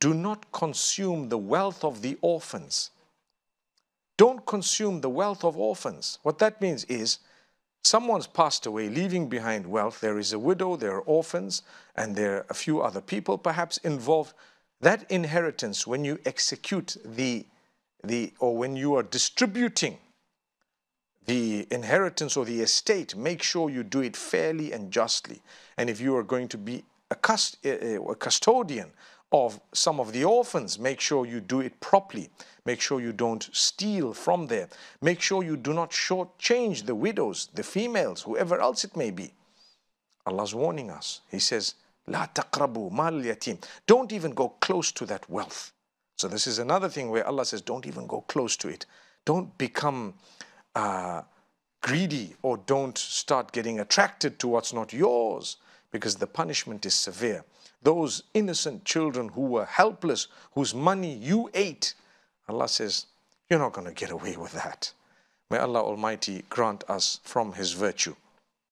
do not consume the wealth of the orphans. Don't consume the wealth of orphans. What that means is someone's passed away, leaving behind wealth. There is a widow, there are orphans, and there are a few other people perhaps involved. That inheritance, when you execute the, the or when you are distributing the inheritance or the estate, make sure you do it fairly and justly. And if you are going to be a, cust- eh, eh, a custodian of some of the orphans, make sure you do it properly. Make sure you don't steal from there. Make sure you do not shortchange the widows, the females, whoever else it may be. Allah's warning us. He says, La taqrabu mal yatim. Don't even go close to that wealth. So this is another thing where Allah says, don't even go close to it. Don't become uh, greedy or don't start getting attracted to what's not yours because the punishment is severe. Those innocent children who were helpless, whose money you ate, Allah says, You're not going to get away with that. May Allah Almighty grant us from His virtue.